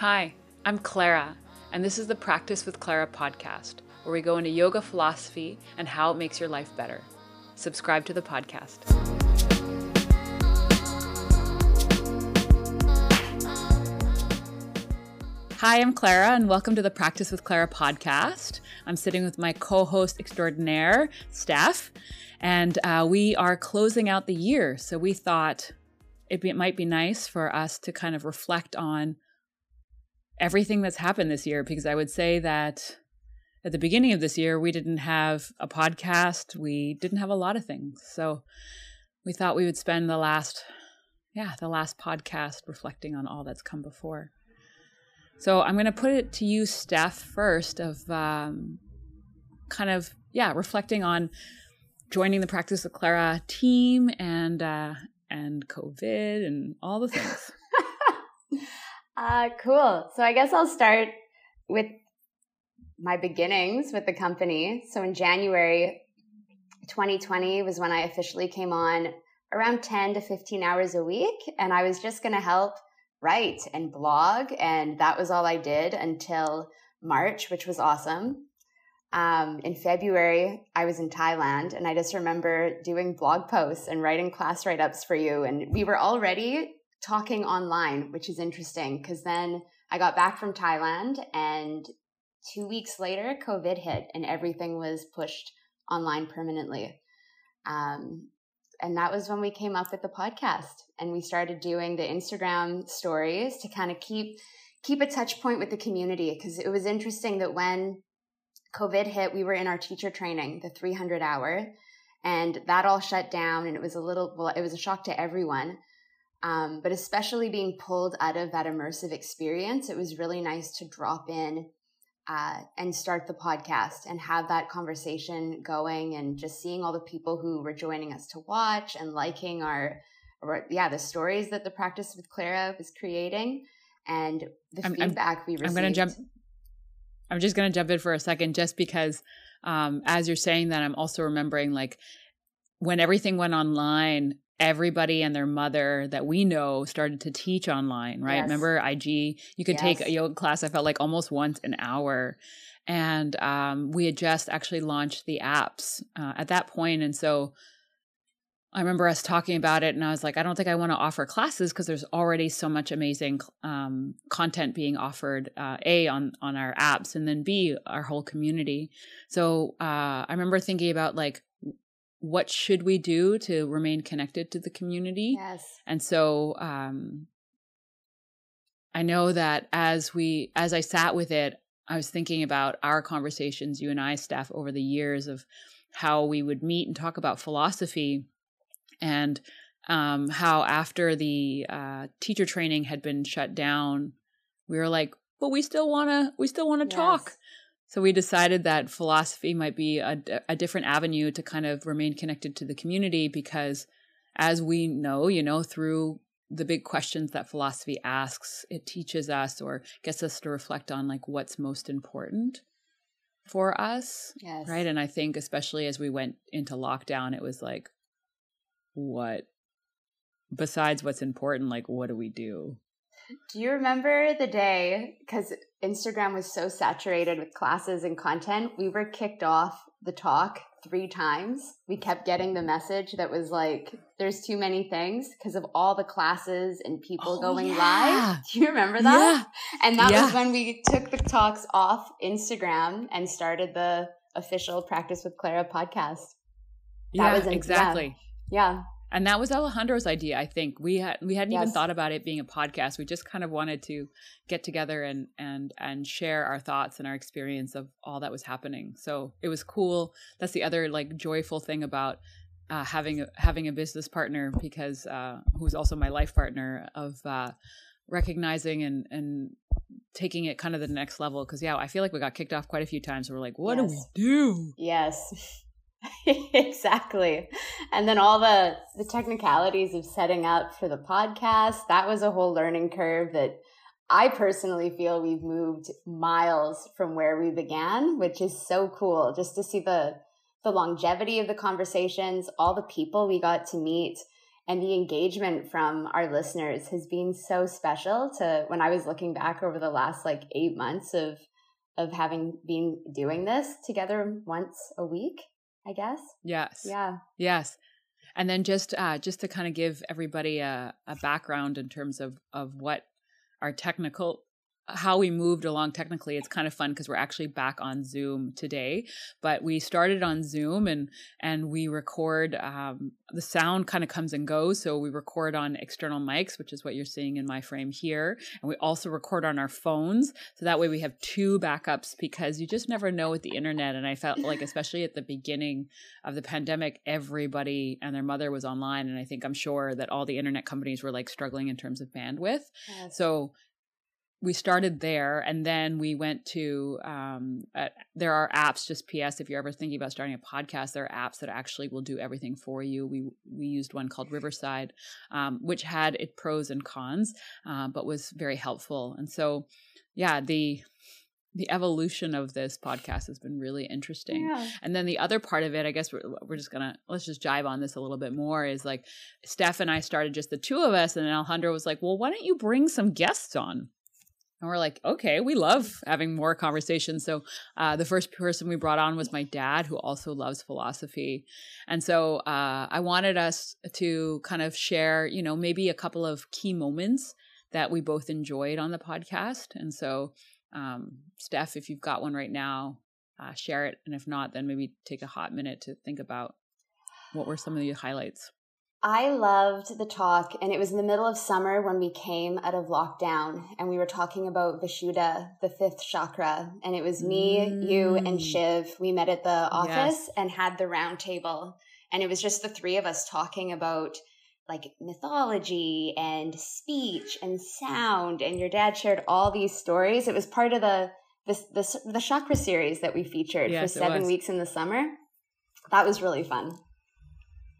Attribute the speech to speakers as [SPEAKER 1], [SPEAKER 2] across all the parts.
[SPEAKER 1] Hi, I'm Clara, and this is the Practice with Clara podcast, where we go into yoga philosophy and how it makes your life better. Subscribe to the podcast. Hi, I'm Clara, and welcome to the Practice with Clara podcast. I'm sitting with my co host extraordinaire, Steph, and uh, we are closing out the year. So we thought it, be, it might be nice for us to kind of reflect on everything that's happened this year because I would say that at the beginning of this year, we didn't have a podcast. We didn't have a lot of things. So we thought we would spend the last, yeah, the last podcast reflecting on all that's come before. So I'm going to put it to you, Steph, first of um, kind of, yeah, reflecting on joining the Practice with Clara team and, uh, and COVID and all the things.
[SPEAKER 2] Uh, cool. So I guess I'll start with my beginnings with the company. So in January 2020 was when I officially came on around 10 to 15 hours a week. And I was just going to help write and blog. And that was all I did until March, which was awesome. Um, in February, I was in Thailand and I just remember doing blog posts and writing class write ups for you. And we were already talking online, which is interesting because then I got back from Thailand and two weeks later, COVID hit and everything was pushed online permanently. Um, and that was when we came up with the podcast and we started doing the Instagram stories to kind of keep keep a touch point with the community because it was interesting that when COVID hit, we were in our teacher training, the 300 hour, and that all shut down and it was a little well, it was a shock to everyone. Um, but especially being pulled out of that immersive experience, it was really nice to drop in uh, and start the podcast and have that conversation going and just seeing all the people who were joining us to watch and liking our, or, yeah, the stories that the practice with Clara was creating and the I'm, feedback
[SPEAKER 1] I'm,
[SPEAKER 2] we received.
[SPEAKER 1] I'm going to jump. I'm just going to jump in for a second, just because um, as you're saying that, I'm also remembering like when everything went online, everybody and their mother that we know started to teach online, right? Yes. Remember IG? You could yes. take a yoga class, I felt like almost once an hour. And um, we had just actually launched the apps uh, at that point. And so I remember us talking about it, and I was like, I don't think I want to offer classes because there's already so much amazing um, content being offered. Uh, a on on our apps, and then B our whole community. So uh, I remember thinking about like what should we do to remain connected to the community?
[SPEAKER 2] Yes.
[SPEAKER 1] And so um, I know that as we as I sat with it, I was thinking about our conversations, you and I, Steph, over the years of how we would meet and talk about philosophy, and um, how after the uh, teacher training had been shut down, we were like, "But we still want to, we still want to yes. talk." So we decided that philosophy might be a, a different avenue to kind of remain connected to the community because, as we know, you know, through the big questions that philosophy asks, it teaches us or gets us to reflect on like what's most important for us.
[SPEAKER 2] Yes.
[SPEAKER 1] Right. And I think, especially as we went into lockdown, it was like, what, besides what's important, like, what do we do?
[SPEAKER 2] Do you remember the day? Because Instagram was so saturated with classes and content, we were kicked off the talk three times. We kept getting the message that was like, there's too many things because of all the classes and people oh, going yeah. live. Do you remember that? Yeah. And that yeah. was when we took the talks off Instagram and started the official Practice with Clara podcast.
[SPEAKER 1] That yeah, was in, exactly.
[SPEAKER 2] yeah.
[SPEAKER 1] And that was Alejandro's idea, I think. We had we hadn't yes. even thought about it being a podcast. We just kind of wanted to get together and and and share our thoughts and our experience of all that was happening. So it was cool. That's the other like joyful thing about uh, having a, having a business partner because uh, who's also my life partner of uh, recognizing and and taking it kind of the next level. Because yeah, I feel like we got kicked off quite a few times. We're like, what yes. do we do?
[SPEAKER 2] Yes. exactly. And then all the the technicalities of setting up for the podcast, that was a whole learning curve that I personally feel we've moved miles from where we began, which is so cool just to see the the longevity of the conversations, all the people we got to meet and the engagement from our listeners has been so special to when I was looking back over the last like eight months of of having been doing this together once a week, I guess.
[SPEAKER 1] Yes.
[SPEAKER 2] Yeah.
[SPEAKER 1] Yes. And then just uh, just to kind of give everybody a, a background in terms of of what our technical how we moved along technically it's kind of fun because we're actually back on zoom today. But we started on zoom and and we record um, the sound kind of comes and goes. So we record on external mics which is what you're seeing in my frame here. And we also record on our phones. So that way we have two backups because you just never know with the internet. And i felt like especially at the beginning of the pandemic everybody and their mother was online. And i think i'm sure that all the internet companies were like struggling in terms of bandwidth. Yes. so we started there and then we went to um, uh, there are apps just ps if you're ever thinking about starting a podcast there are apps that actually will do everything for you we we used one called riverside um, which had its pros and cons uh, but was very helpful and so yeah the the evolution of this podcast has been really interesting. Yeah. And then the other part of it, I guess we're, we're just gonna let's just jive on this a little bit more. Is like Steph and I started just the two of us, and then Alejandro was like, "Well, why don't you bring some guests on?" And we're like, okay, we love having more conversations. So uh, the first person we brought on was my dad, who also loves philosophy. And so uh, I wanted us to kind of share, you know, maybe a couple of key moments that we both enjoyed on the podcast. And so, um, Steph, if you've got one right now, uh, share it. And if not, then maybe take a hot minute to think about what were some of the highlights.
[SPEAKER 2] I loved the talk, and it was in the middle of summer when we came out of lockdown, and we were talking about Vishuddha, the fifth chakra. And it was me, mm. you, and mm. Shiv. We met at the office yes. and had the round table, and it was just the three of us talking about like mythology and speech and sound. And your dad shared all these stories. It was part of the the the, the chakra series that we featured yes, for seven weeks in the summer. That was really fun.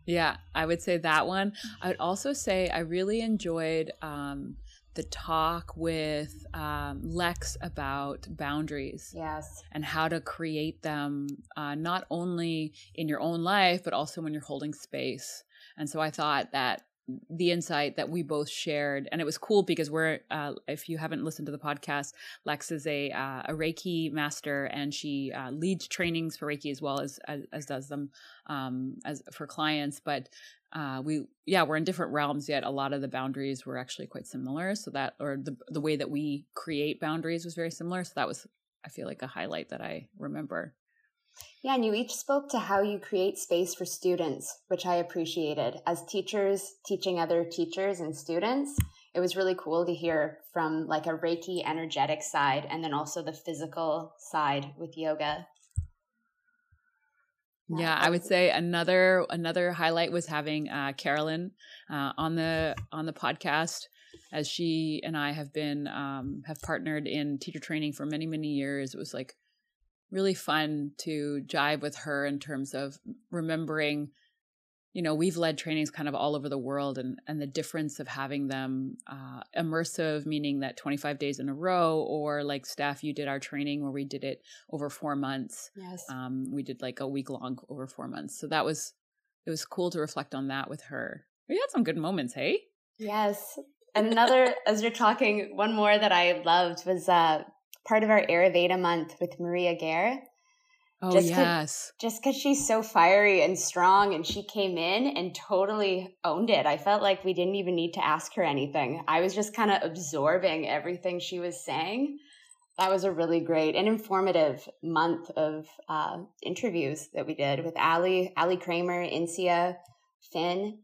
[SPEAKER 1] Yeah, I would say that one. I would also say I really enjoyed um, the talk with um, Lex about boundaries.
[SPEAKER 2] Yes.
[SPEAKER 1] And how to create them, uh, not only in your own life, but also when you're holding space. And so I thought that the insight that we both shared and it was cool because we're uh, if you haven't listened to the podcast lex is a uh, a reiki master and she uh, leads trainings for reiki as well as as, as does them um, as for clients but uh, we yeah we're in different realms yet a lot of the boundaries were actually quite similar so that or the the way that we create boundaries was very similar so that was i feel like a highlight that i remember
[SPEAKER 2] yeah, and you each spoke to how you create space for students, which I appreciated. As teachers teaching other teachers and students, it was really cool to hear from like a Reiki energetic side and then also the physical side with yoga.
[SPEAKER 1] Yeah, I would say another another highlight was having uh, Carolyn uh, on the on the podcast, as she and I have been um, have partnered in teacher training for many many years. It was like really fun to jive with her in terms of remembering you know we've led trainings kind of all over the world and and the difference of having them uh, immersive meaning that 25 days in a row or like Steph you did our training where we did it over four months.
[SPEAKER 2] Yes.
[SPEAKER 1] Um, we did like a week long over four months. So that was it was cool to reflect on that with her. We had some good moments hey?
[SPEAKER 2] Yes. And another as you're talking one more that i loved was uh part of our Ayurveda month with Maria Gare.
[SPEAKER 1] Oh just yes.
[SPEAKER 2] just because she's so fiery and strong, and she came in and totally owned it. I felt like we didn't even need to ask her anything. I was just kind of absorbing everything she was saying. That was a really great and informative month of uh, interviews that we did with Ali, Ali Kramer, Insia, Finn,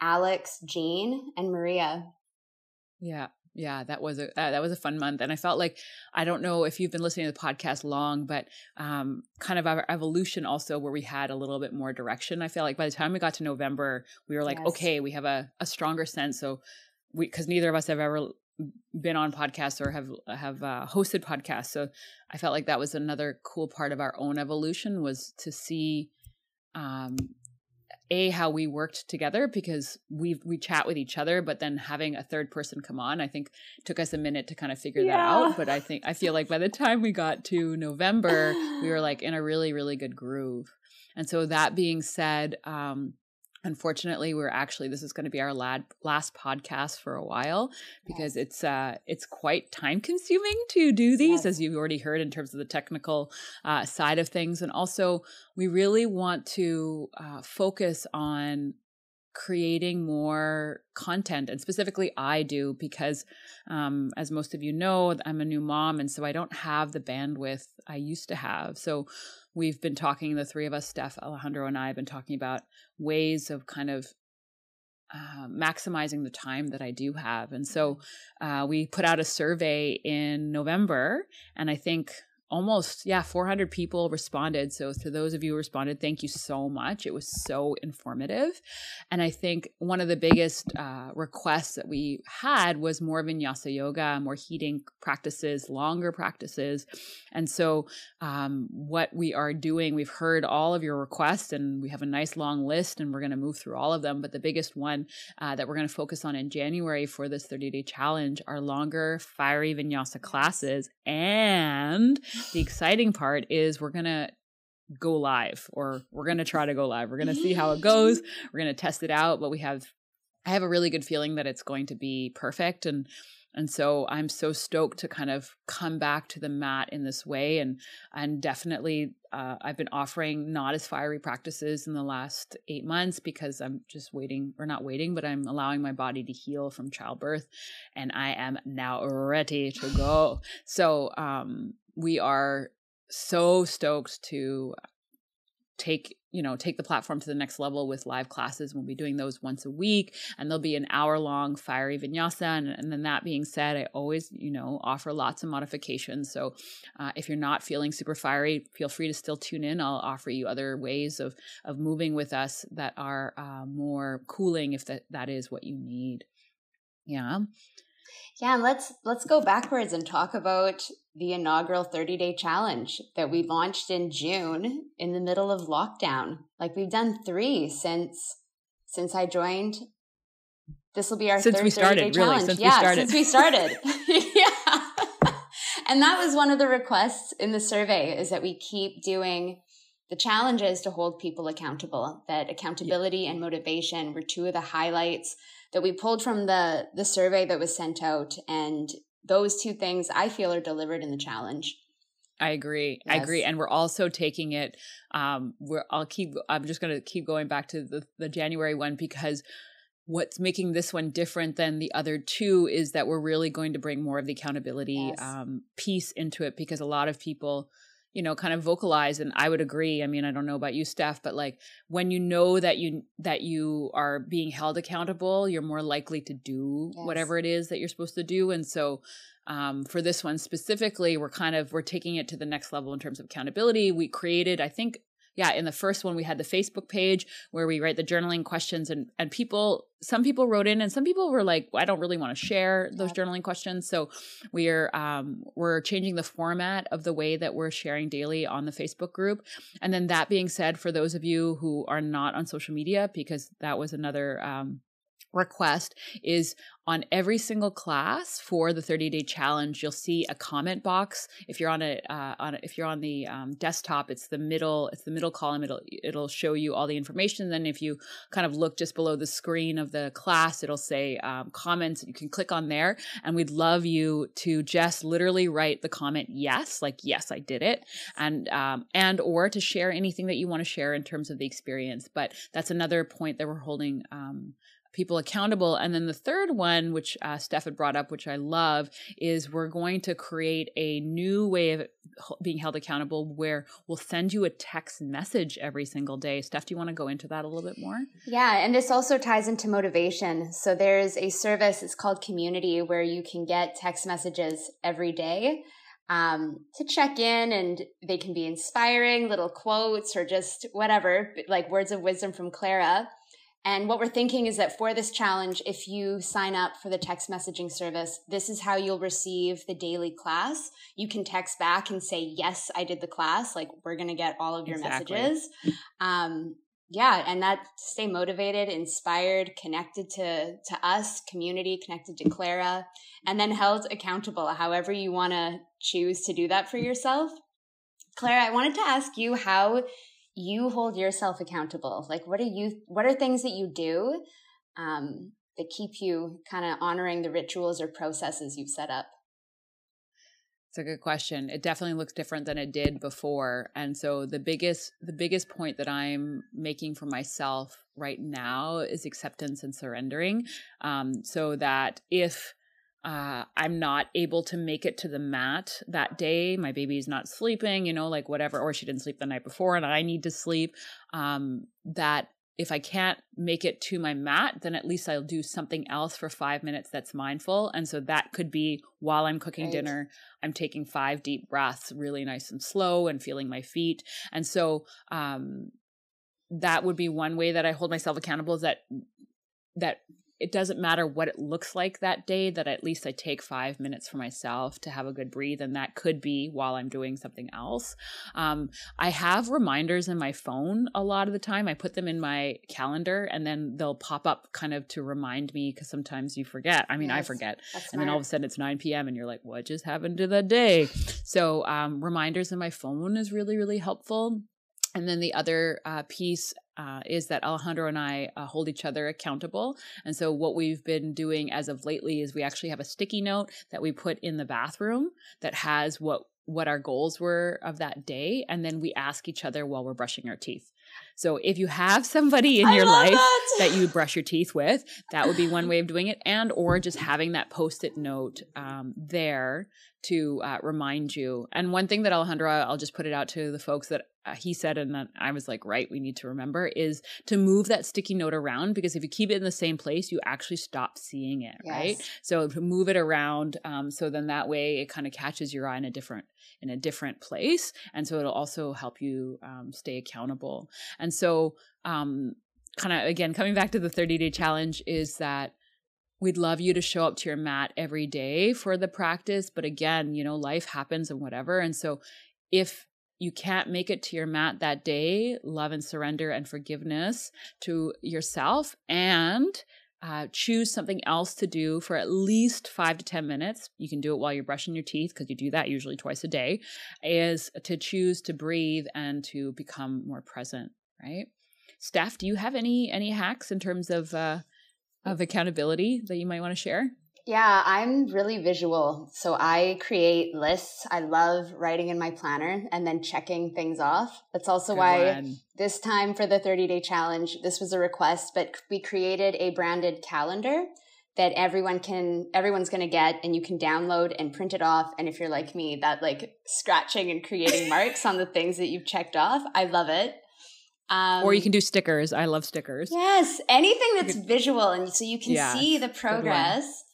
[SPEAKER 2] Alex, Jean, and Maria.
[SPEAKER 1] Yeah, yeah that was a that, that, was a fun month and i felt like i don't know if you've been listening to the podcast long but um kind of our evolution also where we had a little bit more direction i feel like by the time we got to november we were like yes. okay we have a, a stronger sense so we because neither of us have ever been on podcasts or have have uh, hosted podcasts so i felt like that was another cool part of our own evolution was to see um a how we worked together because we we chat with each other but then having a third person come on i think took us a minute to kind of figure yeah. that out but i think i feel like by the time we got to november we were like in a really really good groove and so that being said um unfortunately we're actually this is going to be our lad, last podcast for a while because yes. it's uh it's quite time consuming to do these yes. as you've already heard in terms of the technical uh, side of things and also we really want to uh, focus on creating more content and specifically i do because um, as most of you know i'm a new mom and so i don't have the bandwidth i used to have so we've been talking, the three of us, Steph, Alejandro, and I have been talking about ways of kind of uh, maximizing the time that I do have. And so uh, we put out a survey in November, and I think almost yeah 400 people responded. So to those of you who responded thank you so much. It was so informative. And i think one of the biggest uh, requests that we had was more vinyasa yoga more heating practices longer practices. And so um, what we are doing we've heard all of your requests and we have a nice long list and we're going to move through all of them. But the biggest one uh, that we're going to focus on in january for this 30 day challenge are longer fiery vinyasa classes and the exciting part is we're going to go live or we're going to try to go live. We're going to see how it goes. We're going to test it out, but we have I have a really good feeling that it's going to be perfect and and so I'm so stoked to kind of come back to the mat in this way and and definitely uh, I've been offering not as fiery practices in the last eight months because I'm just waiting or not waiting, but I'm allowing my body to heal from childbirth and I am now ready to go. So um we are so stoked to take you know take the platform to the next level with live classes. We'll be doing those once a week and there'll be an hour long fiery vinyasa and, and then that being said i always you know offer lots of modifications. So uh, if you're not feeling super fiery feel free to still tune in. I'll offer you other ways of of moving with us that are uh, more cooling if that that is what you need. Yeah
[SPEAKER 2] yeah, and let's let's go backwards and talk about the inaugural 30-day challenge that we launched in June in the middle of lockdown. Like we've done 3 since since I joined. This will be our
[SPEAKER 1] since
[SPEAKER 2] third
[SPEAKER 1] we started,
[SPEAKER 2] 30-day
[SPEAKER 1] really,
[SPEAKER 2] challenge.
[SPEAKER 1] Since
[SPEAKER 2] yeah,
[SPEAKER 1] we started.
[SPEAKER 2] since we started. yeah. and that was one of the requests in the survey is that we keep doing the challenges to hold people accountable that accountability and motivation were two of the highlights that we pulled from the the survey that was sent out and those two things I feel are delivered in the challenge.
[SPEAKER 1] I agree. Yes. I agree. And we're also taking it um we're I'll keep I'm just going to keep going back to the the January one because what's making this one different than the other two is that we're really going to bring more of the accountability yes. um piece into it because a lot of people you know kind of vocalize and i would agree i mean i don't know about you steph but like when you know that you that you are being held accountable you're more likely to do yes. whatever it is that you're supposed to do and so um, for this one specifically we're kind of we're taking it to the next level in terms of accountability we created i think yeah, in the first one we had the Facebook page where we write the journaling questions and and people some people wrote in and some people were like I don't really want to share those journaling questions. So we are um we're changing the format of the way that we're sharing daily on the Facebook group. And then that being said for those of you who are not on social media because that was another um request is on every single class for the 30 day challenge you'll see a comment box. If you're on a, uh, on a, if you're on the um, desktop it's the middle it's the middle column. It'll it'll show you all the information. Then if you kind of look just below the screen of the class it'll say um, comments you can click on there. And we'd love you to just literally write the comment yes like yes i did it. And um, and or to share anything that you want to share in terms of the experience. But that's another point that we're holding um, people accountable. And then the third one, which uh, Steph had brought up, which I love, is we're going to create a new way of being held accountable where we'll send you a text message every single day. Steph, do you want to go into that a little bit more?
[SPEAKER 2] Yeah, and this also ties into motivation. So there's a service, it's called Community, where you can get text messages every day. Um, to check in and they can be inspiring little quotes or just whatever, like words of wisdom from Clara. And what we're thinking is that for this challenge, if you sign up for the text messaging service, this is how you'll receive the daily class. You can text back and say, yes, I did the class. Like we're going to get all of your exactly. messages. Um, yeah. And that stay motivated, inspired, connected to, to us, community, connected to Clara, and then held accountable, however you want to choose to do that for yourself. Clara, I wanted to ask you how you hold yourself accountable? Like, what are you? What are things that you do um, that keep you kind of honoring the rituals or processes you've set up?
[SPEAKER 1] It's a good question. It definitely looks different than it did before. And so the biggest the biggest point that I'm making for myself right now is acceptance and surrendering. Um, so that if uh, I'm not able to make it to the mat that day. My baby's not sleeping, you know, like whatever, or she didn't sleep the night before and I need to sleep. Um, that if I can't make it to my mat, then at least I'll do something else for five minutes that's mindful. And so that could be while I'm cooking right. dinner, I'm taking five deep breaths, really nice and slow, and feeling my feet. And so um, that would be one way that I hold myself accountable is that that it doesn't matter what it looks like that day that at least i take five minutes for myself to have a good breathe and that could be while i'm doing something else. Um, i have reminders in my phone a lot of the time. I put them in my calendar and then they'll pop up kind of to remind me because sometimes you forget. I mean yes, i forget and then all of a sudden it's 9 p.m and you're like what just happened to the day? So um, reminders in my phone is really really helpful and then the other uh, piece uh, is that Alejandro and I uh, hold each other accountable. And so, what we've been doing as of lately is we actually have a sticky note that we put in the bathroom that has what what our goals were of that day and then we ask each other while we're brushing our teeth so if you have somebody in your life that. that. you brush your teeth with that would be one way of doing it and or just having that post-it note um, there to uh, remind you and one thing that alejandro i'll just put it out to the folks that uh, he said, and that I was like, right, we need to remember is to move that sticky note around because if you keep it in the same place, you actually stop seeing it, yes. right? So to move it around, um, so then that way it kind of catches your eye in a different in a different place, and so it'll also help you um, stay accountable. And so, um, kind of again, coming back to the thirty day challenge, is that we'd love you to show up to your mat every day for the practice but again you know life happens and whatever and so if you can't make it to your mat that day, love and surrender and forgiveness to yourself and uh, choose something else to do for at least five to 10 minutes. You can do it while you're brushing your teeth because you do that usually twice a day, is to choose to breathe and to become more present, right? Steph, do you have any any hacks in terms of uh, of accountability that you might want to share?
[SPEAKER 2] Yeah, I'm really visual. So I create lists. I love writing in my planner and then checking things off. That's also Good why one. this time for the 30 day challenge, this was a request, but we created a branded calendar that everyone can everyone's going to get and you can download and print it off and if you're like me that like scratching and creating marks on the things that you've checked off i love it
[SPEAKER 1] um, or you can do stickers i love stickers
[SPEAKER 2] yes anything that's visual and so you can yeah, see the progress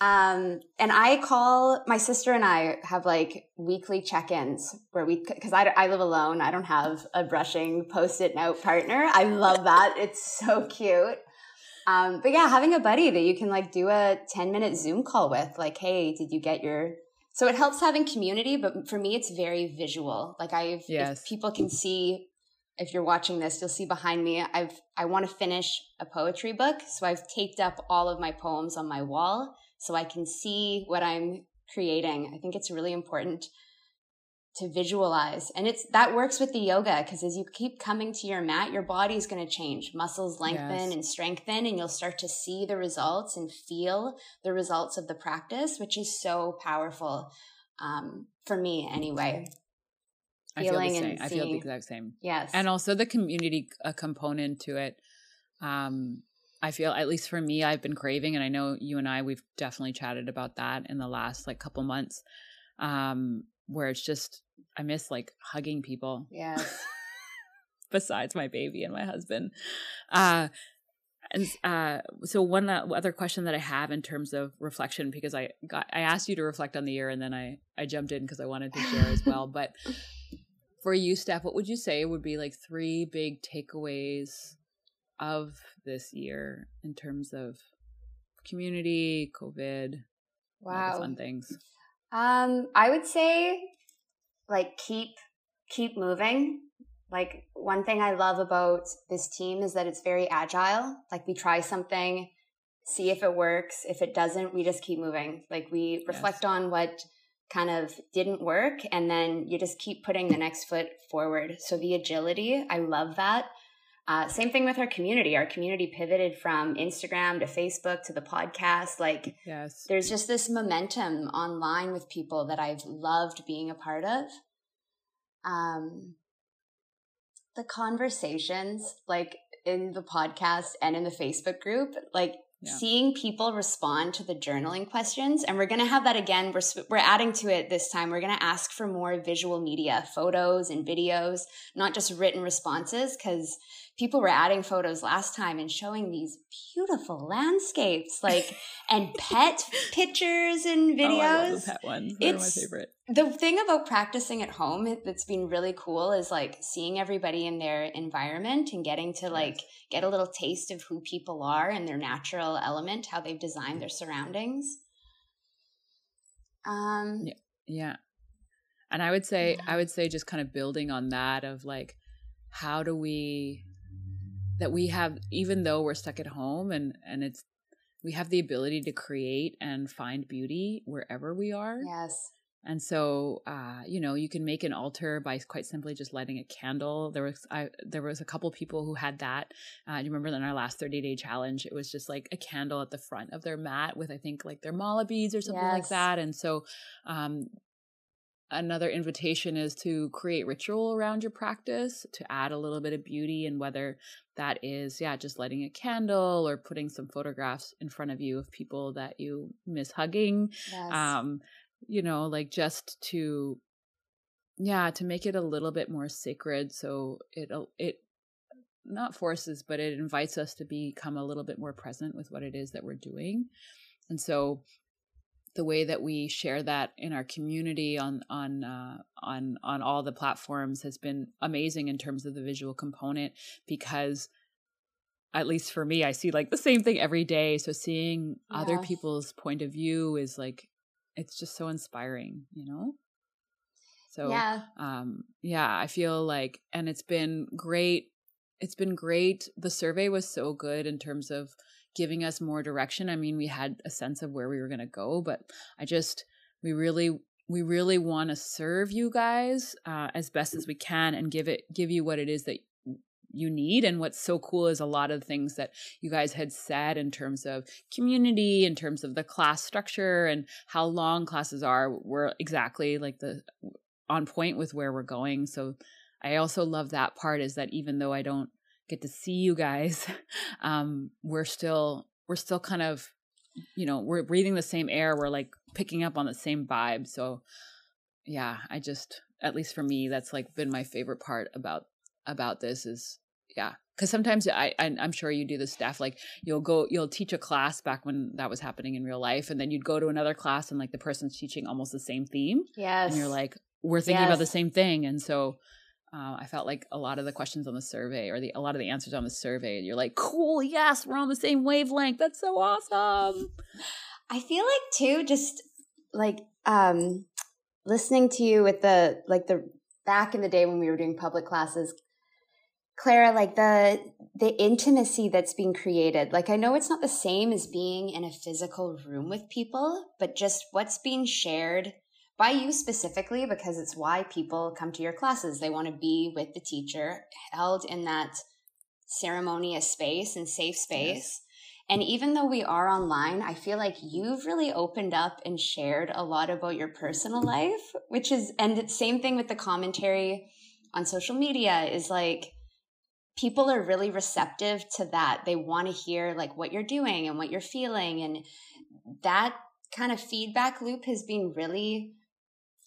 [SPEAKER 2] um, and I call my sister and I have like weekly check-ins where we, cause I, I live alone. I don't have a brushing post-it note partner. I love that. it's so cute. Um, but yeah, having a buddy that you can like do a 10 minute Zoom call with, like, Hey, did you get your, so it helps having community, but for me, it's very visual. Like I've, yes. if people can see, if you're watching this, you'll see behind me, I've, I want to finish a poetry book. So I've taped up all of my poems on my wall so I can see what I'm creating. I think it's really important to visualize. And it's that works with the yoga because as you keep coming to your mat, your body's going to change. Muscles lengthen yes. and strengthen and you'll start to see the results and feel the results of the practice, which is so powerful um, for me anyway.
[SPEAKER 1] I feel the same. I feel the exact same.
[SPEAKER 2] Yes.
[SPEAKER 1] And also the community uh, component to it. Um, I feel at least for me, I've been craving, and I know you and I we've definitely chatted about that in the last like couple months, um, where it's just I miss like hugging people.
[SPEAKER 2] Yeah.
[SPEAKER 1] Besides my baby and my husband, uh, and uh, so one uh, other question that I have in terms of reflection, because I got I asked you to reflect on the year, and then I I jumped in because I wanted to share as well. But for you, Steph, what would you say would be like three big takeaways of this year in terms of community, COVID, wow, fun things?
[SPEAKER 2] Um, I would say like keep keep moving. Like one thing I love about this team is that it's very agile. Like we try something, see if it works. If it doesn't, we just keep moving. Like we reflect yes. on what kind of didn't work and then you just keep putting the next foot forward. So the agility i love that. Uh, same thing with our community. Our community pivoted from instagram to facebook to the podcast. Like
[SPEAKER 1] yes.
[SPEAKER 2] there's just this momentum online with people that i've loved being a part of. Um the conversations like in the podcast and in the facebook group like yeah. seeing people respond to the journaling questions. And we're going to have that again. We're we're adding to it this time. We're going to ask for more visual media photos and videos not just written responses cuz people were adding photos last time and showing these beautiful landscapes like and pet pictures and videos oh, I
[SPEAKER 1] love the pet ones. They're it's my favorite.
[SPEAKER 2] the thing about practicing at home that's been really cool is like seeing everybody in their environment and getting to like get a little taste of who people are and their natural element how they've designed their surroundings.
[SPEAKER 1] Um yeah, yeah. and i would say yeah. i would say just kind of building on that of like how do we that we have even though we're stuck at home and and it's we have the ability to create and find beauty wherever we are.
[SPEAKER 2] Yes.
[SPEAKER 1] And so uh, you know you can make an altar by quite simply just lighting a candle. There was I, there was a couple people who had that. Uh, you remember in our last 30 day challenge it was just like a candle at the front of their mat with i think like their mala beads or something yes. like that. And so um, another invitation is to create ritual around your practice to add a little bit of beauty and whether that is yeah just lighting a candle or putting some photographs in front of you of people that you miss hugging. Yes. um you know like just to yeah to make it a little bit more sacred. So it it not forces but it invites us to become a little bit more present with what it is that we're doing. And so the way that we share that in our community on on uh, on on all the platforms has been amazing in terms of the visual component because at least for me i see like the same thing every day. So seeing yes. other people's point of view is like it's just so inspiring you know? So yeah. um yeah i feel like and it's been great it's been great. The survey was so good in terms of giving us more direction. I mean, we had a sense of where we were going to go, but I just, we really, we really want to serve you guys uh, as best as we can and give it, give you what it is that you need. And what's so cool is a lot of things that you guys had said in terms of community, in terms of the class structure and how long classes are, were exactly like the on point with where we're going. So I also love that part is that even though I don't get to see you guys. Um we're still we're still kind of you know we're breathing the same air. We're like picking up on the same vibe. So yeah i just at least for me that's like been my favorite part about about this is yeah because sometimes I, I i'm sure you do this stuff like you'll go you'll teach a class back when that was happening in real life and then you'd go to another class and like the person's teaching almost the same theme
[SPEAKER 2] yes
[SPEAKER 1] and you're like we're thinking yes. about the same thing. And so uh, I felt like a lot of the questions on the survey or the a lot of the answers on the survey, you're like, cool, yes, we're on the same wavelength. That's so awesome.
[SPEAKER 2] I feel like too, just like um listening to you with the like the back in the day when we were doing public classes, Clara, like the the intimacy that's being created. Like I know it's not the same as being in a physical room with people, but just what's being shared by you specifically because it's why people come to your classes. They want to be with the teacher, held in that ceremonious space and safe space. Yes. And even though we are online, I feel like you've really opened up and shared a lot about your personal life, which is, and the same thing with the commentary on social media is like, people are really receptive to that. They want to hear like what you're doing and what you're feeling. And that kind of feedback loop has been really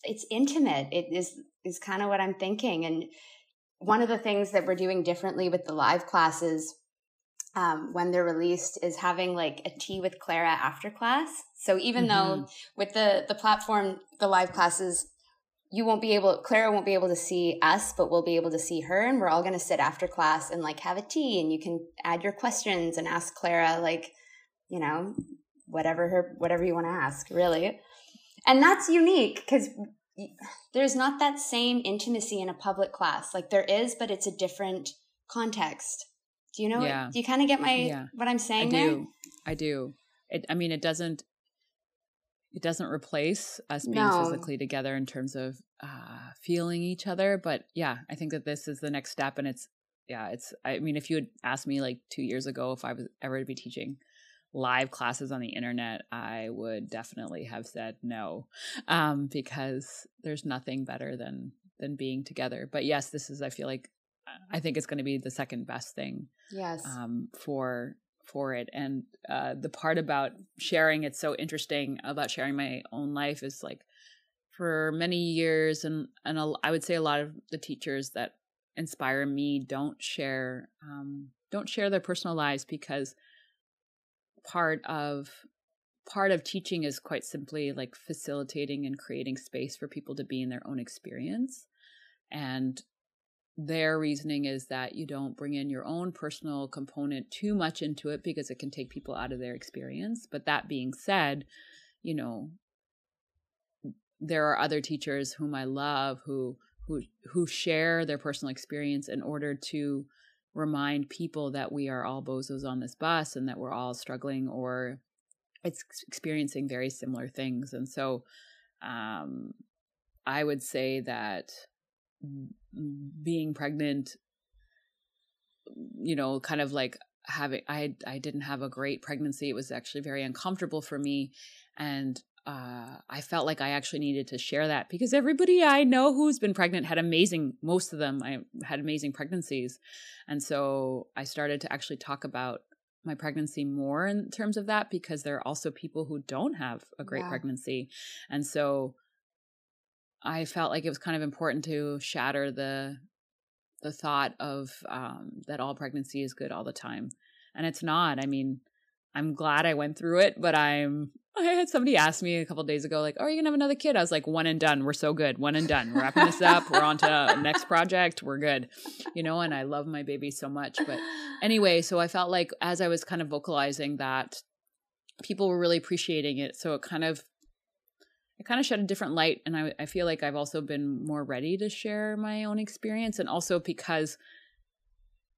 [SPEAKER 2] it's intimate. It is is kind of what I'm thinking. And one of the things that we're doing differently with the live classes um, when they're released is having like a tea with Clara after class. So even mm-hmm. though with the the platform, the live classes, you won't be able, Clara won't be able to see us, but we'll be able to see her, and we're all going to sit after class and like have a tea, and you can add your questions and ask Clara like, you know, whatever her whatever you want to ask, really and that's unique because there's not that same intimacy in a public class like there is but it's a different context do you know yeah. do you kind of get my yeah. what i'm saying
[SPEAKER 1] i do i do it, i mean it doesn't it doesn't replace us being
[SPEAKER 2] No.
[SPEAKER 1] physically together in terms of uh, feeling each other. But yeah, I think that this is the next step, and it's yeah, it's. I mean, if you had asked me like two years ago if I was ever to be teaching live classes on the internet, I would definitely have said no, um, because there's nothing better than than being together. But yes, this is. I feel like I think it's going to be the second best thing
[SPEAKER 2] Yes.
[SPEAKER 1] um, for for it. And uh, the part about sharing, it's so interesting about sharing my own life is like for many years, and and a, I would say a lot of the teachers that inspire me don't share um, don't share their personal lives because part of part of teaching is quite simply like facilitating and creating space for people to be in their own experience and their reasoning is that you don't bring in your own personal component too much into it because it can take people out of their experience. But that being said, you know, there are other teachers whom I love who who who share their personal experience in order to remind people that we are all bozos on this bus and that we're all struggling or it's experiencing very similar things. And so um I would say that being pregnant you know kind of like having i i didn't have a great pregnancy it was actually very uncomfortable for me and uh i felt like i actually needed to share that because everybody i know who's been pregnant had amazing most of them i had amazing pregnancies and so i started to actually talk about my pregnancy more in terms of that because there are also people who don't have a great
[SPEAKER 2] Yeah.
[SPEAKER 1] pregnancy and so I felt like it was kind of important to shatter the the thought of um, that all pregnancy is good all the time, and it's not. I mean, I'm glad I went through it, but I'm. I had somebody ask me a couple days ago, like, "Oh, are you gonna have another kid?" I was like, "One and done. We're so good. One and done. We're wrapping this up. We're on to next project. We're good." You know, and I love my baby so much. But anyway, so I felt like as I was kind of vocalizing that, people were really appreciating it. So it kind of it kind of shed a different light and I, I feel like i've also been more ready to share my own experience and also because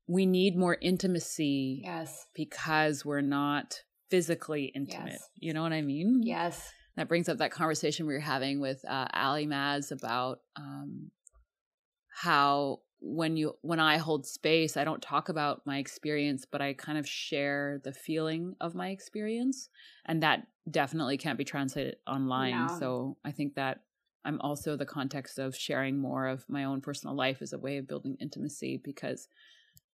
[SPEAKER 1] we need more intimacy
[SPEAKER 2] yes.
[SPEAKER 1] because we're not physically intimate
[SPEAKER 2] Yes.
[SPEAKER 1] you know what i mean
[SPEAKER 2] Yes.
[SPEAKER 1] that brings up that conversation we were having with uh, ali maz about um, how when you when i hold space i don't talk about my experience but i kind of share the feeling of my experience and that definitely can't be translated online
[SPEAKER 2] No.
[SPEAKER 1] so i think that i'm also the context of sharing more of my own personal life as a way of building intimacy because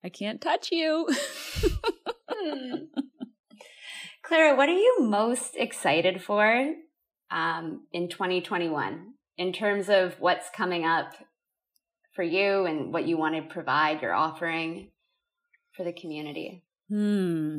[SPEAKER 1] i can't touch you
[SPEAKER 2] Hmm. Clara, what are you most excited for um, in 2021 in terms of what's coming up for you and what you want to provide, your offering for the community?
[SPEAKER 1] Hmm.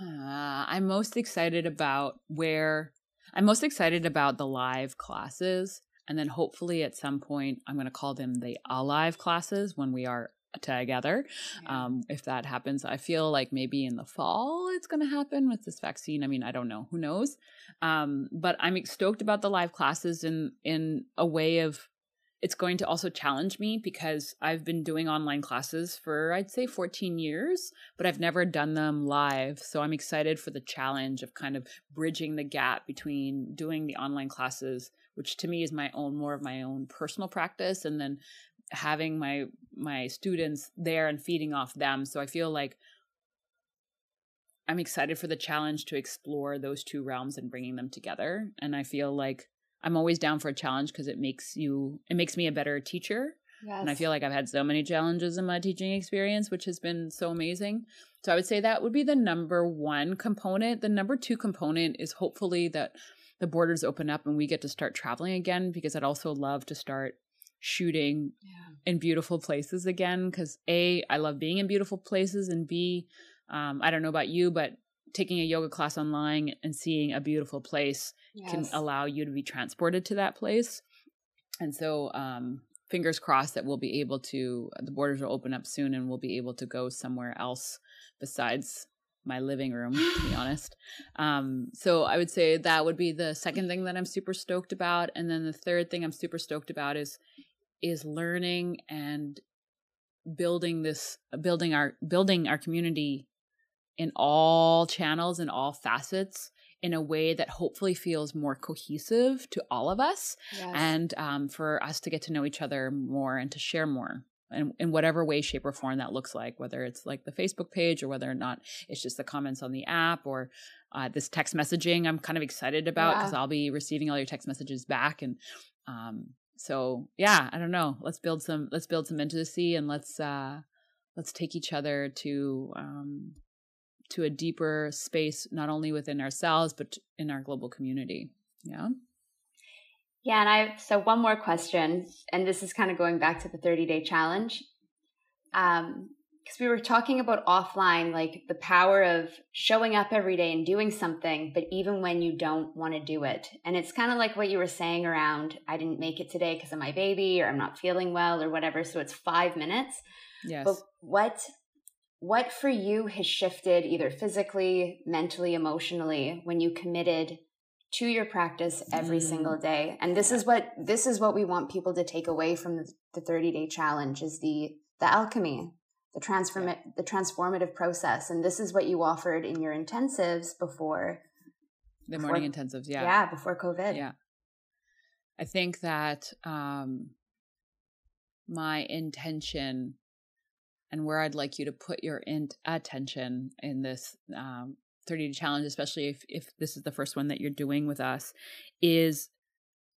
[SPEAKER 1] Uh, I'm most excited about where I'm most excited about the live classes. And then hopefully at some point, I'm going to call them the alive classes when we are together. Um, if that happens, I feel like maybe in the fall it's going to happen with this vaccine. I mean, I don't know. Who knows? Um, but I'm stoked about the live classes in in a way of it's going to also challenge me because I've been doing online classes for I'd say 14 years, but I've never done them live. So I'm excited for the challenge of kind of bridging the gap between doing the online classes, which to me is my own more of my own personal practice, and then having my my students there and feeding off them. So I feel like I'm excited for the challenge to explore those two realms and bringing them together. And I feel like I'm always down for a challenge because it makes you it makes me a better teacher.
[SPEAKER 2] Yes.
[SPEAKER 1] And I feel like I've had so many challenges in my teaching experience, which has been so amazing. So I would say that would be the number one component. The number two component is hopefully that the borders open up and we get to start traveling again because I'd also love to start shooting
[SPEAKER 2] yeah.
[SPEAKER 1] in beautiful places again because a i love being in beautiful places and b um, i don't know about you but taking a yoga class online and seeing a beautiful place can allow you to be transported to that place. And so um, fingers crossed that we'll be able to the borders will open up soon and we'll be able to go somewhere else besides my living room to be honest. Um, so i would say that would be the second thing that i'm super stoked about and then the third thing i'm super stoked about is is learning and building this building our building our community in all channels and all facets in a way that hopefully feels more cohesive to all of us
[SPEAKER 2] Yes.
[SPEAKER 1] and um, for us to get to know each other more and to share more in, in whatever way shape or form that looks like whether it's like the facebook page or whether or not it's just the comments on the app or uh, this text messaging i'm kind of excited about because
[SPEAKER 2] Yeah.
[SPEAKER 1] i'll be receiving all your text messages back and um, so yeah i don't know. Let's build some let's build some intimacy and let's uh let's take each other to um to a deeper space not only within ourselves but in our global community. Yeah.
[SPEAKER 2] Yeah, and I so one more question, and this is kind of going back to the 30 day challenge. Um, because we were talking about offline, like the power of showing up every day and doing something, but even when you don't want to do it. And it's kind of like what you were saying around, I didn't make it today because of my baby, or I'm not feeling well, or whatever. So it's five minutes.
[SPEAKER 1] yes
[SPEAKER 2] But what what for you has shifted either physically, mentally, emotionally when you committed to your practice every
[SPEAKER 1] Mm.
[SPEAKER 2] single day? And this is what this is what we want people to take away from the, the 30 day challenge is the the alchemy, the transform the transformative process. And this is what you offered in your intensives before
[SPEAKER 1] the
[SPEAKER 2] before-
[SPEAKER 1] morning intensives
[SPEAKER 2] yeah,
[SPEAKER 1] yeah
[SPEAKER 2] before COVID.
[SPEAKER 1] yeah i think that um my intention and where i'd like you to put your in- attention in this um 30 day challenge especially if if this is the first one that you're doing with us is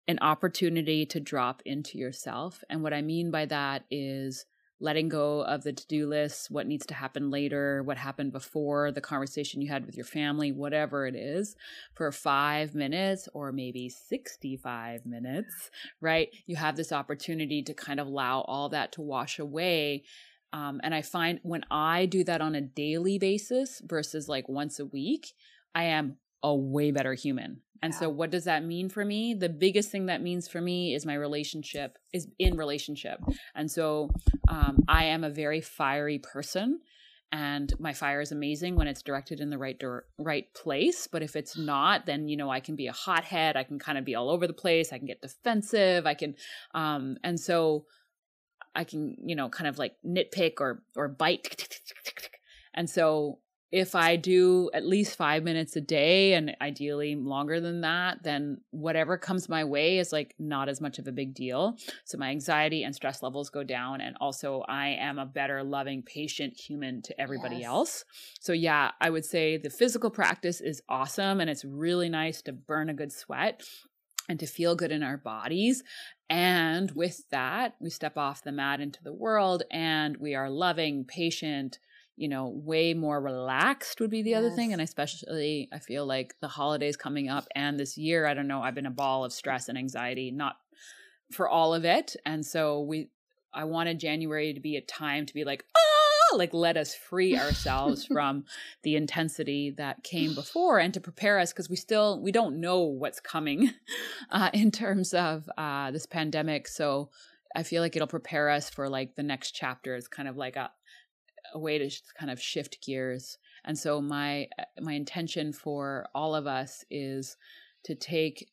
[SPEAKER 1] an opportunity to drop into yourself and what i mean by that is letting go of the to-do list what needs to happen later what happened before the conversation you had with your family whatever it is for 5 minutes or maybe 65 minutes right? You have this opportunity to kind of allow all that to wash away. Um, and i find when i do that on a daily basis versus like once a week i am a way better human. And so what does that mean for me? The biggest thing that means for me is my relationship is in relationship. And so um, i am a very fiery person and my fire is amazing when it's directed in the right dir- right place. But if it's not then you know i can be a hothead. I can kind of be all over the place. I can get defensive. I can um and so i can you know kind of like nitpick or or bite. And so if I do at least five minutes a day and ideally longer than that, then whatever comes my way is like not as much of a big deal. So my anxiety and stress levels go down. And also, I am a better, loving, patient human to everybody
[SPEAKER 2] Yes.
[SPEAKER 1] else. So, yeah, I would say the physical practice is awesome and it's really nice to burn a good sweat and to feel good in our bodies. And with that, we step off the mat into the world and we are loving, patient, you know, way more relaxed would be the other thing. And especially, I feel like the holidays coming up and this year, I don't know, I've been a ball of stress and anxiety, not for all of it. And so we, I wanted January to be a time to be like, ah, like let us free ourselves from the intensity that came before and to prepare us because we still we don't know what's coming uh, in terms of uh, this pandemic so i feel like it'll prepare us for like the next chapter It's kind of like a, a way to kind of shift gears. And so my uh, my intention for all of us is to take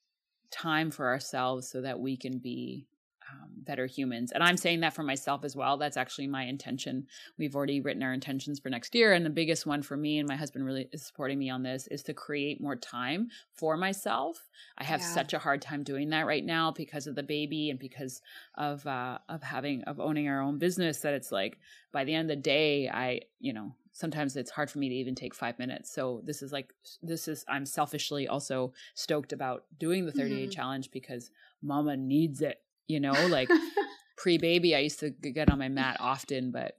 [SPEAKER 1] time for ourselves so that we can be um, better humans. And i'm saying that for myself as well. That's actually my intention. We've already written our intentions for next year. And the biggest one for me and my husband really is supporting me on this is to create more time for myself. I have
[SPEAKER 2] Yeah.
[SPEAKER 1] such a hard time doing that right now because of the baby and because of uh of having of owning our own business that it's like by the end of the day i you know sometimes it's hard for me to even take five minutes. So this is like this is i'm selfishly also stoked about doing the 30 day
[SPEAKER 2] Mhm.
[SPEAKER 1] challenge because mama needs it you know like pre-baby i used to get on my mat often but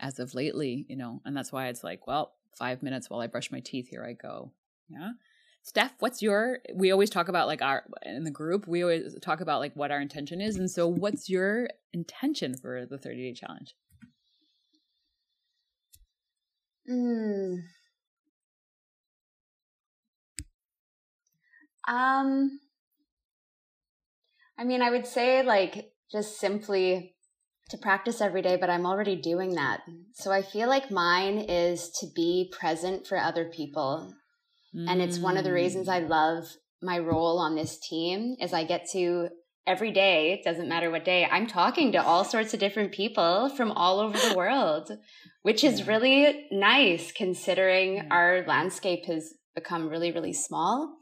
[SPEAKER 1] as of lately you know and that's why it's like well five minutes while i brush my teeth here i go. Yeah. Steph what's your we always talk about like our in the group we always talk about like what our intention is and so what's your intention for the 30 day challenge?
[SPEAKER 2] Mm. Um, I mean, I would say like just simply to practice every day, but I'm already doing that. So I feel like mine is to be present for other people. And it's one of the reasons I
[SPEAKER 1] Mm.
[SPEAKER 2] love my role on this team is I get to every day, it doesn't matter what day, I'm talking to all sorts of different people from all over the world, which is
[SPEAKER 1] Yeah.
[SPEAKER 2] really nice considering
[SPEAKER 1] Yeah.
[SPEAKER 2] our landscape has become really, really small.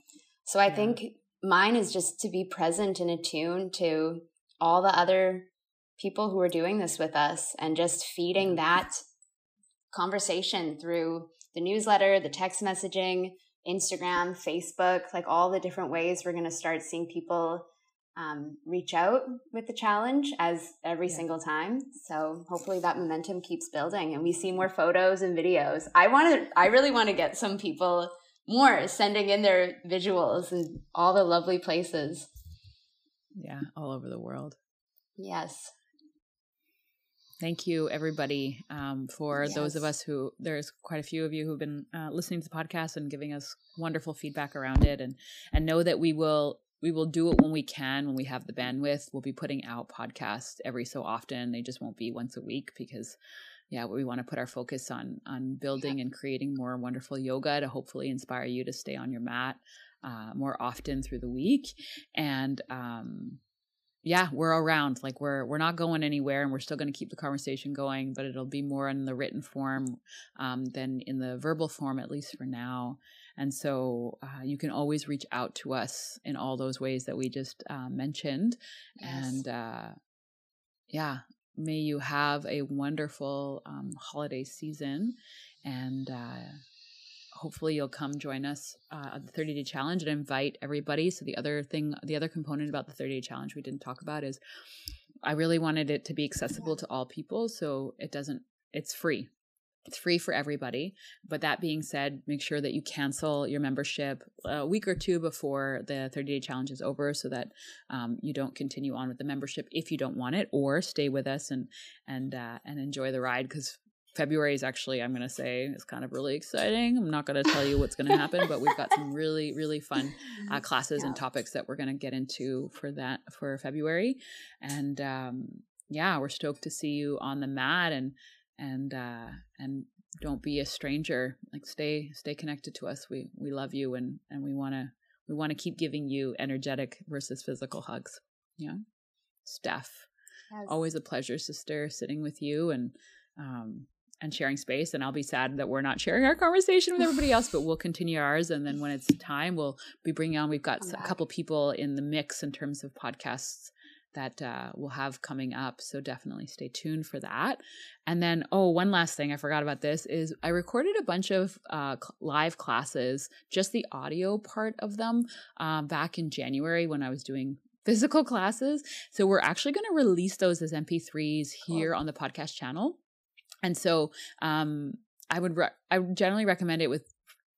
[SPEAKER 2] So I yeah. think mine is just to be present and attuned to all the other people who are doing this with us and just feeding that conversation through the newsletter, the text messaging, Instagram, Facebook, like all the different ways we're going to start seeing people um, reach out with the challenge as every yeah. single time. So hopefully that momentum keeps building and we see more photos and videos. I want to, I really want to get some people more sending in their visuals and all the lovely places.
[SPEAKER 1] Yeah, all over the world.
[SPEAKER 2] Yes.
[SPEAKER 1] Thank you, everybody, um, for yes. those of us who there's quite a few of you who've been uh, listening to the podcast and giving us wonderful feedback around it, and and know that we will we will do it when we can when we have the bandwidth. We'll be putting out podcasts every so often. They just won't be once a week because yeah, we want to put our focus on on building yeah. and creating more wonderful yoga to hopefully inspire you to stay on your mat uh, more often through the week and um, yeah, we're around. Like we're we're not going anywhere, and we're still going to keep the conversation going, but it'll be more in the written form um, than in the verbal form, at least for now. And so uh, you can always reach out to us in all those ways that we just uh, mentioned. Yes. And uh, yeah, may you have a wonderful um, holiday season, and uh, hopefully you'll come join us uh, at the 30 day challenge and invite everybody. So the other thing, the other component about the 30 day challenge we didn't talk about is I really wanted it to be accessible to all people. So it doesn't, it's free. It's free for everybody. But that being said, make sure that you cancel your membership a week or two before the 30 day challenge is over so that um, you don't continue on with the membership if you don't want it or stay with us and, and, uh, and enjoy the ride. Cause February is actually, I'm going to say, is kind of really exciting. I'm not going to tell you what's going to happen, but we've got some really, really fun uh, classes yeah. and topics that we're going to get into for that for February. And um, yeah, we're stoked to see you on the mat and and uh, and don't be a stranger. Like stay stay connected to us. We we love you and and we want to we want to keep giving you energetic versus physical hugs. Yeah, Steph. Yes. Always a pleasure, sister, sitting with you and um, and sharing space. And I'll be sad that we're not sharing our conversation with everybody else, but we'll continue ours. And then when it's time, we'll be bringing on, we've got a couple people in the mix in terms of podcasts that uh, we'll have coming up. So definitely stay tuned for that. And then, oh, one last thing I forgot about this is I recorded a bunch of uh, live classes, just the audio part of them, um, back in January when I was doing physical classes. So we're actually going to release those as MP3s here cool. on the podcast channel. And so um, I would re- I would generally recommend it with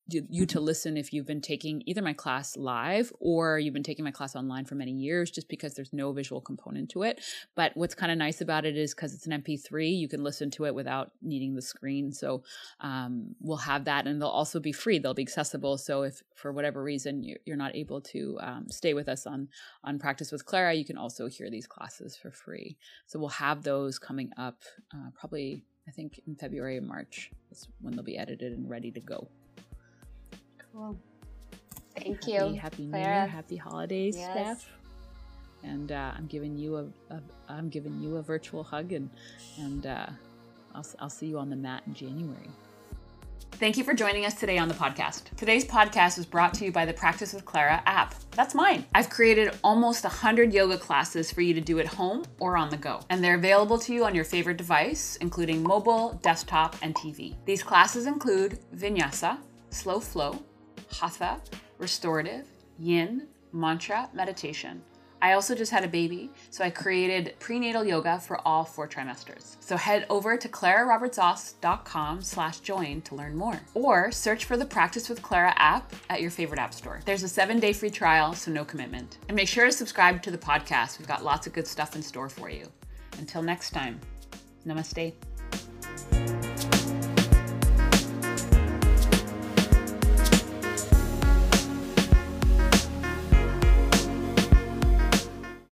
[SPEAKER 1] you to listen if you've been taking either my class live or you've been taking my class online for many years just because there's no visual component to it. But what's kind of nice about it is because it's an mp3 you can listen to it without needing the screen. So um, we'll have that and they'll also be free. They'll be accessible. So if for whatever reason you're not able to um, stay with us on on practice with clara you can also hear these classes for free. So we'll have those coming up uh, probably I think in February and March is when they'll be edited and ready to go.
[SPEAKER 2] Cool. Thank
[SPEAKER 1] happy,
[SPEAKER 2] you.
[SPEAKER 1] Happy New Year. Happy holidays, yes. Steph. And uh, I'm giving you a, a I'm giving you a virtual hug and and uh, I'll I'll see you on the mat in January. Thank you for joining us today on the podcast. Today's podcast is brought to you by the Practice with Clara app. That's mine. I've created almost 100 yoga classes for you to do at home or on the go, and they're available to you on your favorite device, including mobile, desktop, and TV. These classes include vinyasa, slow flow, hatha, restorative, yin, mantra, meditation I also just had a baby, so I created prenatal yoga for all four trimesters. So head over to clararobertsoss.com slash join to learn more. Or search for the Practice with Clara app at your favorite app store. There's a seven-day free trial, so no commitment. And make sure to subscribe to the podcast. We've got lots of good stuff in store for you. Until next time, namaste.